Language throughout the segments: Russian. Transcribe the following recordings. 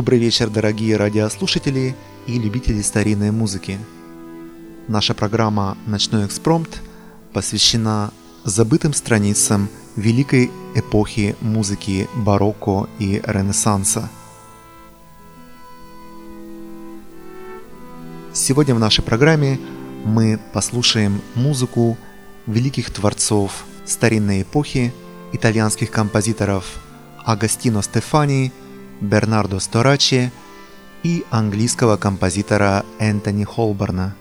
Добрый вечер, дорогие радиослушатели и любители старинной музыки. Наша программа «Ночной экспромт» посвящена забытым страницам великой эпохи музыки барокко и ренессанса. Сегодня в нашей программе мы послушаем музыку великих творцов старинной эпохи, итальянских композиторов Агастино Стефани, Бернардо Сторачи и английского композитора Энтони Холборна.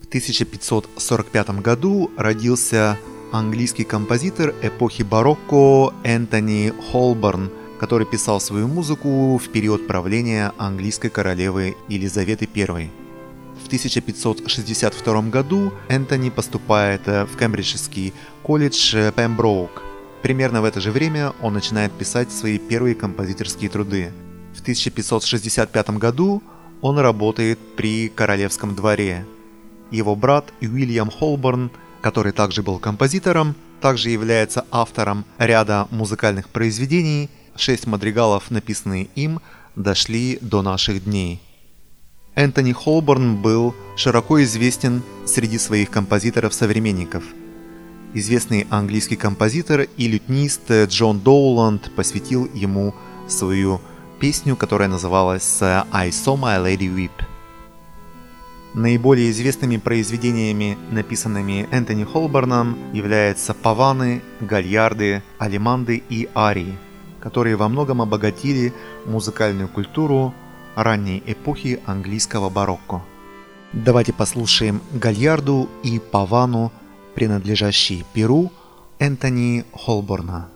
В 1545 году родился английский композитор эпохи барокко Энтони Холборн, который писал свою музыку в период правления английской королевы Елизаветы I. В 1562 году Энтони поступает в Кембриджский колледж Пемброук. Примерно в это же время он начинает писать свои первые композиторские труды. В 1565 году он работает при королевском дворе. Его брат Уильям Холборн, который также был композитором, также является автором ряда музыкальных произведений. Шесть мадригалов, написанные им, дошли до наших дней. Энтони Холборн был широко известен среди своих композиторов-современников. Известный английский композитор и лютнист Джон Доуланд посвятил ему свою песню, которая называлась «I saw my lady weep». Наиболее известными произведениями, написанными Энтони Холборном, являются паваны, гальярды, алиманды и арии, которые во многом обогатили музыкальную культуру ранней эпохи английского барокко. Давайте послушаем гальярду и павану, принадлежащие Перу, Энтони Холборна.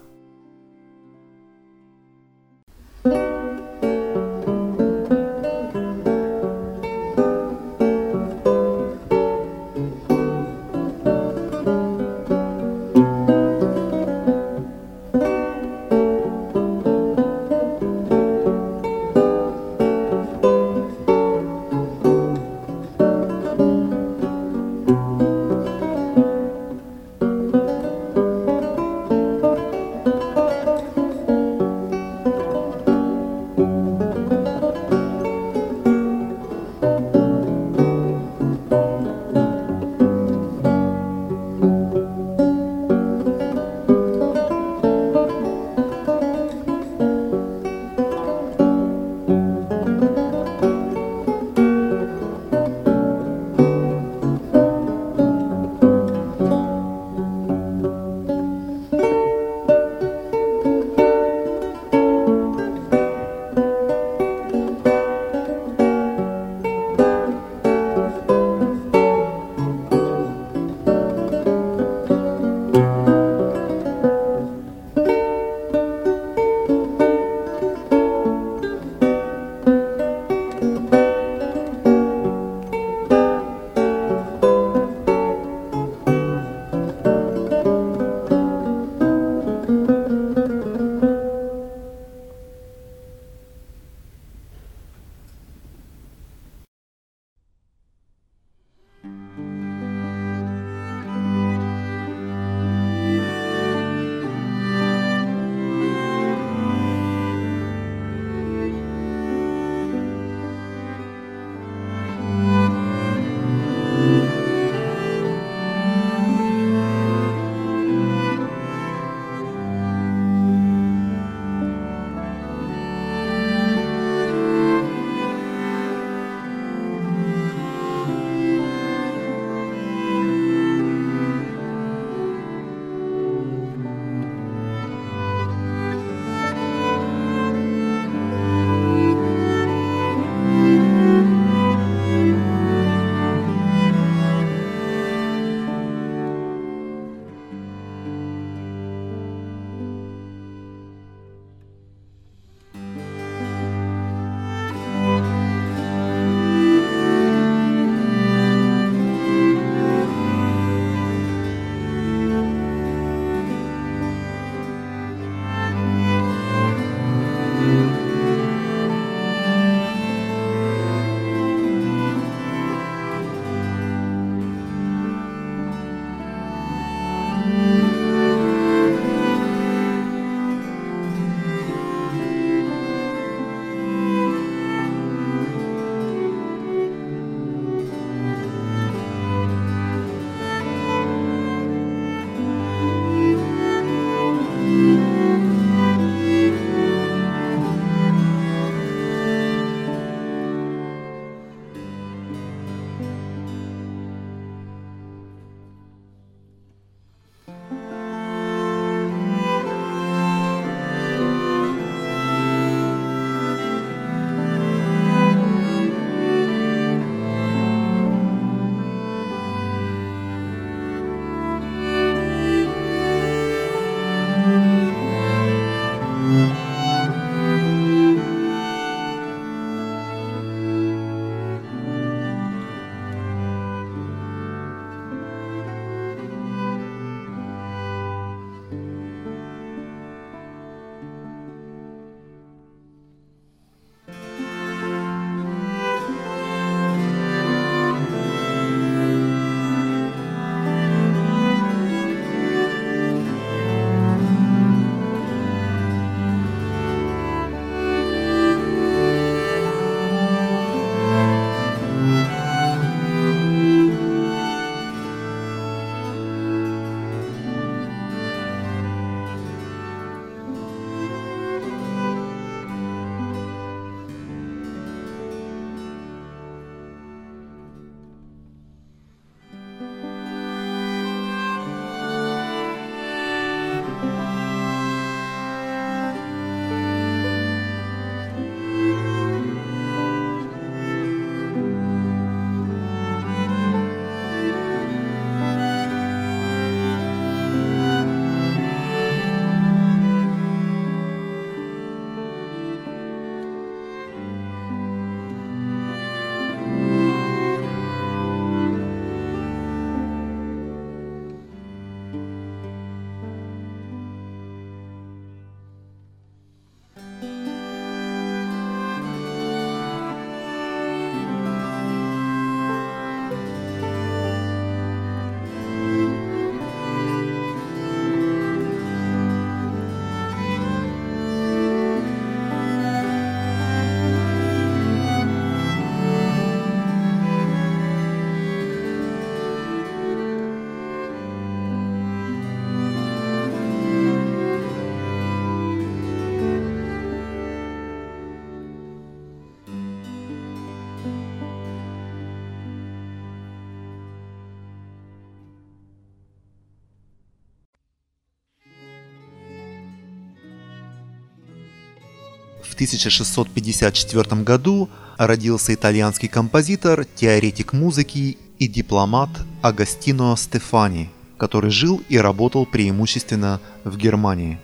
1654 году родился итальянский композитор, теоретик музыки и дипломат Агастино Стефани, который жил и работал преимущественно в Германии.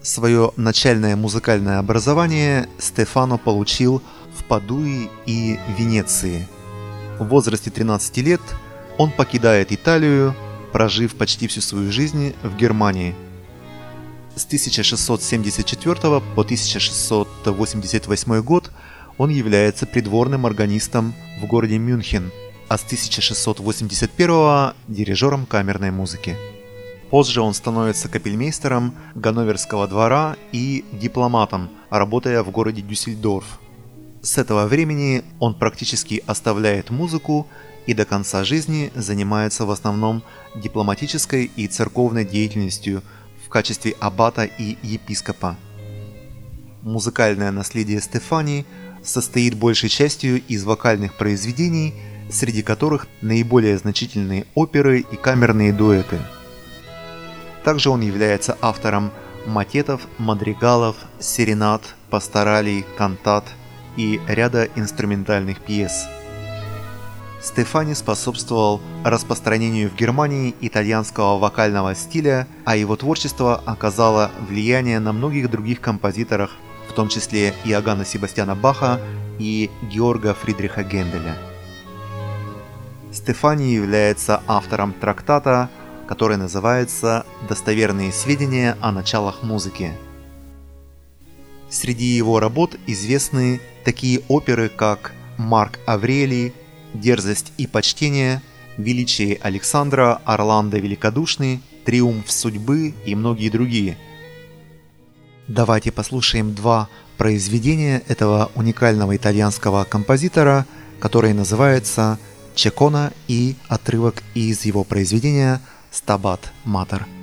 Свое начальное музыкальное образование Стефано получил в Падуе и Венеции. В возрасте 13 лет он покидает Италию, прожив почти всю свою жизнь в Германии. С 1674 по 1688 год он является придворным органистом в городе Мюнхен, а с 1681 – дирижером камерной музыки. Позже он становится капельмейстером Ганноверского двора и дипломатом, работая в городе Дюссельдорф. С этого времени он практически оставляет музыку и до конца жизни занимается в основном дипломатической и церковной деятельностью в качестве аббата и епископа. Музыкальное наследие Стефани состоит большей частью из вокальных произведений, среди которых наиболее значительные оперы и камерные дуэты – также он является автором матетов, мадригалов, серенад, пасторалей, кантат и ряда инструментальных пьес. Стефани способствовал распространению в Германии итальянского вокального стиля, а его творчество оказало влияние на многих других композиторов, в том числе Иоганна Себастьяна Баха и Георга Фридриха Генделя. Стефани является автором трактата который называется «Достоверные сведения о началах музыки». Среди его работ известны такие оперы, как «Марк Аврелий», «Дерзость и почтение», «Величие Александра», «Орландо Великодушный», «Триумф судьбы» и многие другие. Давайте послушаем два произведения этого уникального итальянского композитора, которые называются «Чекона» и отрывок из его произведения – Stabat Mater.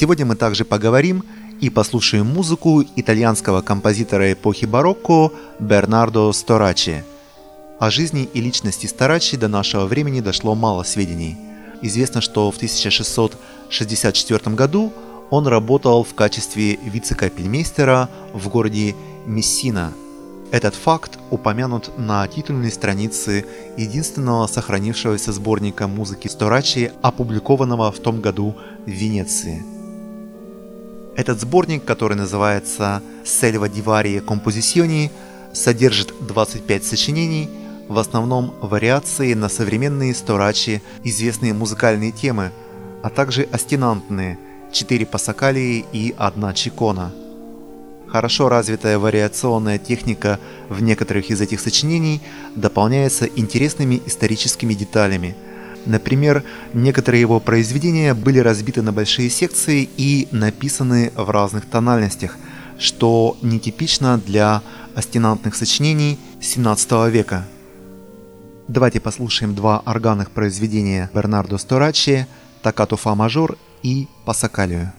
Сегодня мы также поговорим и послушаем музыку итальянского композитора эпохи барокко Бернардо Сторачи. О жизни и личности Сторачи до нашего времени дошло мало сведений. Известно, что в 1664 году он работал в качестве вице-капельмейстера в городе Мессина. Этот факт упомянут на титульной странице единственного сохранившегося сборника музыки Сторачи, опубликованного в том году в Венеции. Этот сборник, который называется «Сельва диварии композициони», содержит 25 сочинений, в основном вариации на современные сторачи, известные музыкальные темы, а также астенантные – 4 пасакалии и 1 чикона. Хорошо развитая вариационная техника в некоторых из этих сочинений дополняется интересными историческими деталями. Например, некоторые его произведения были разбиты на большие секции и написаны в разных тональностях, что нетипично для астенантных сочинений XVII века. Давайте послушаем два органных произведения Бернардо Сторачи «Токкато фа мажор» и Пасакалию.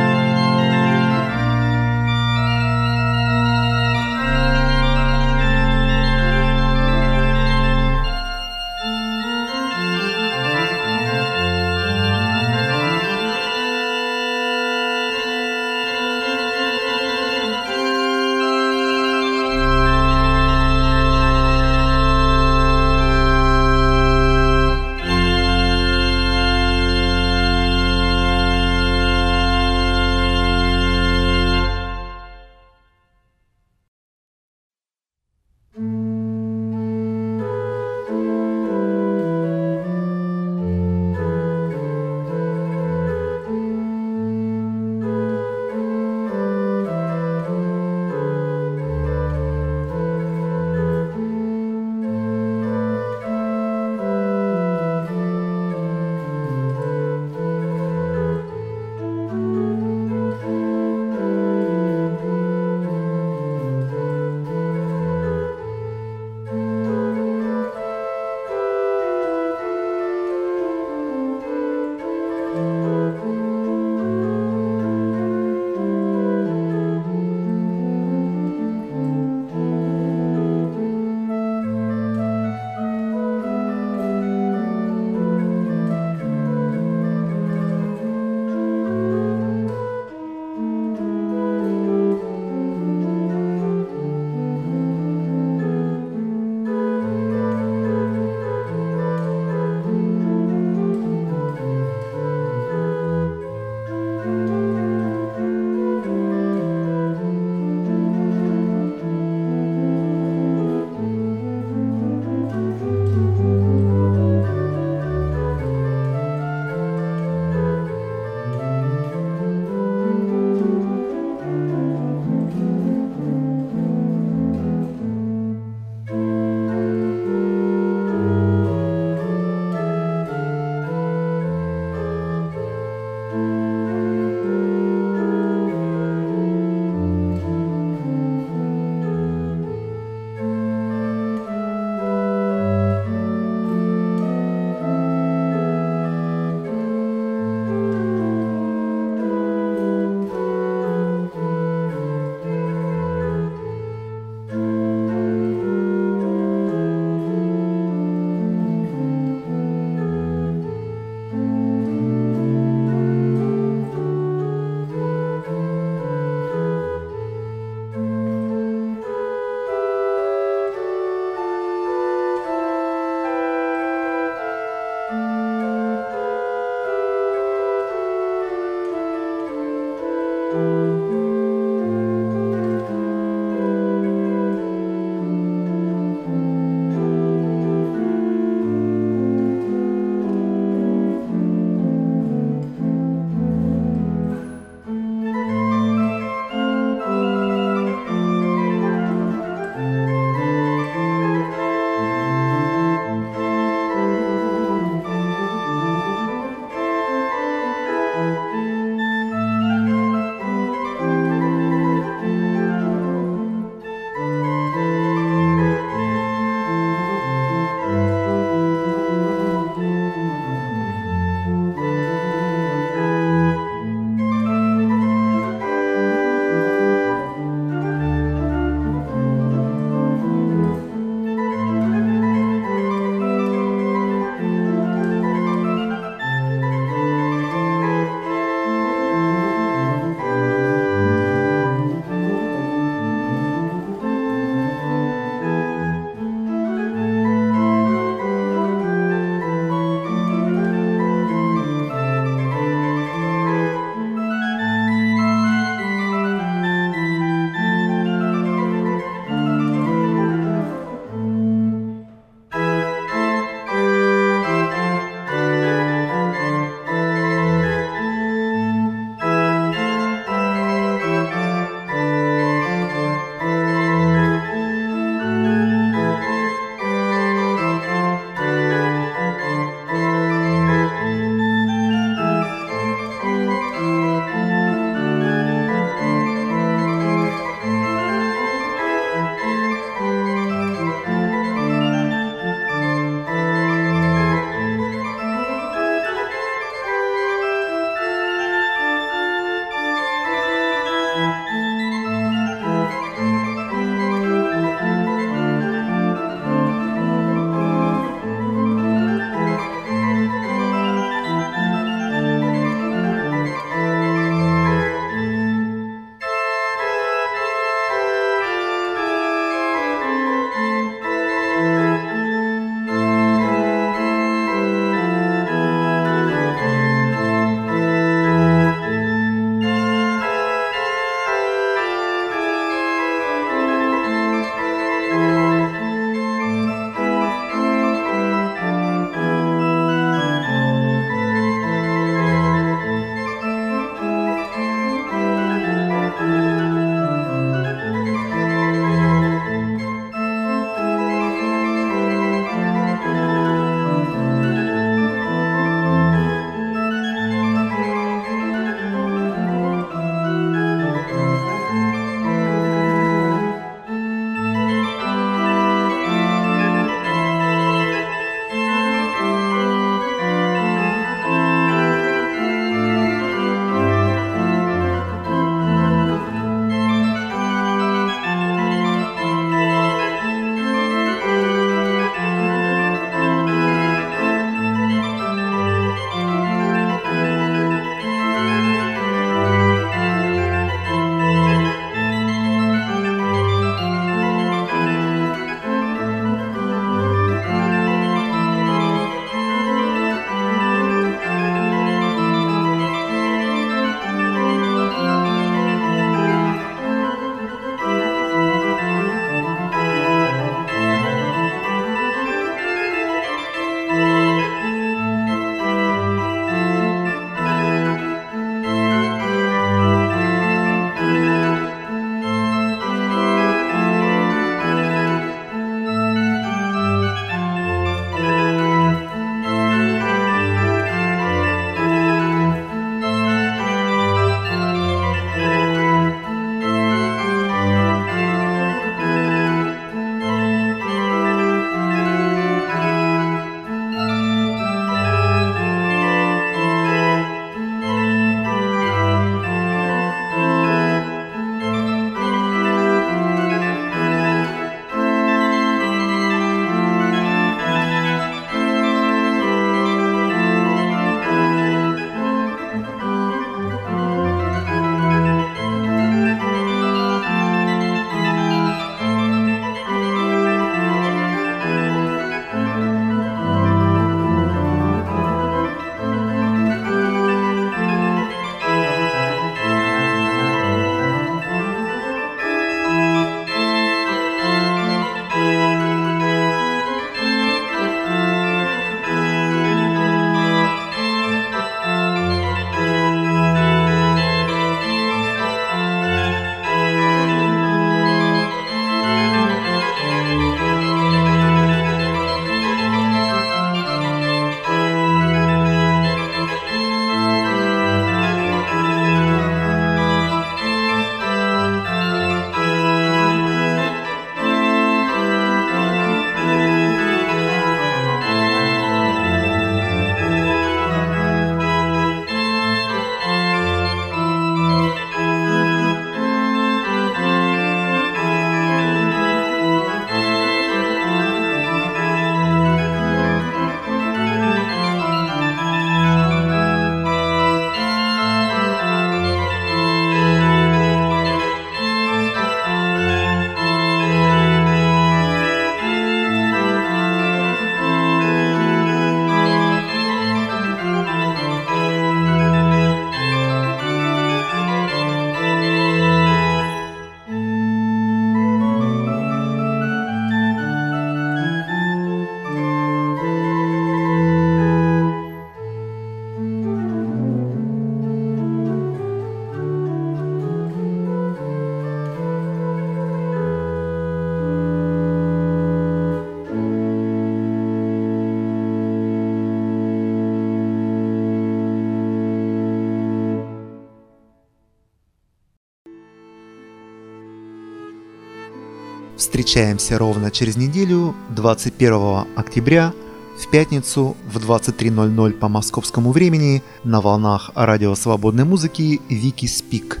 Встречаемся ровно через неделю, 21 октября, в пятницу в 23.00 по московскому времени на волнах радио свободной музыки Вики Спик.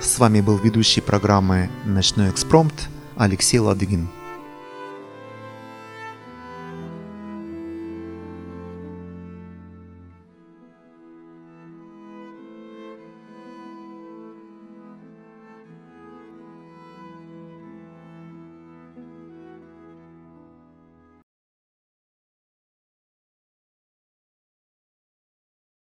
С вами был ведущий программы «Ночной экспромт» Алексей Ладыгин.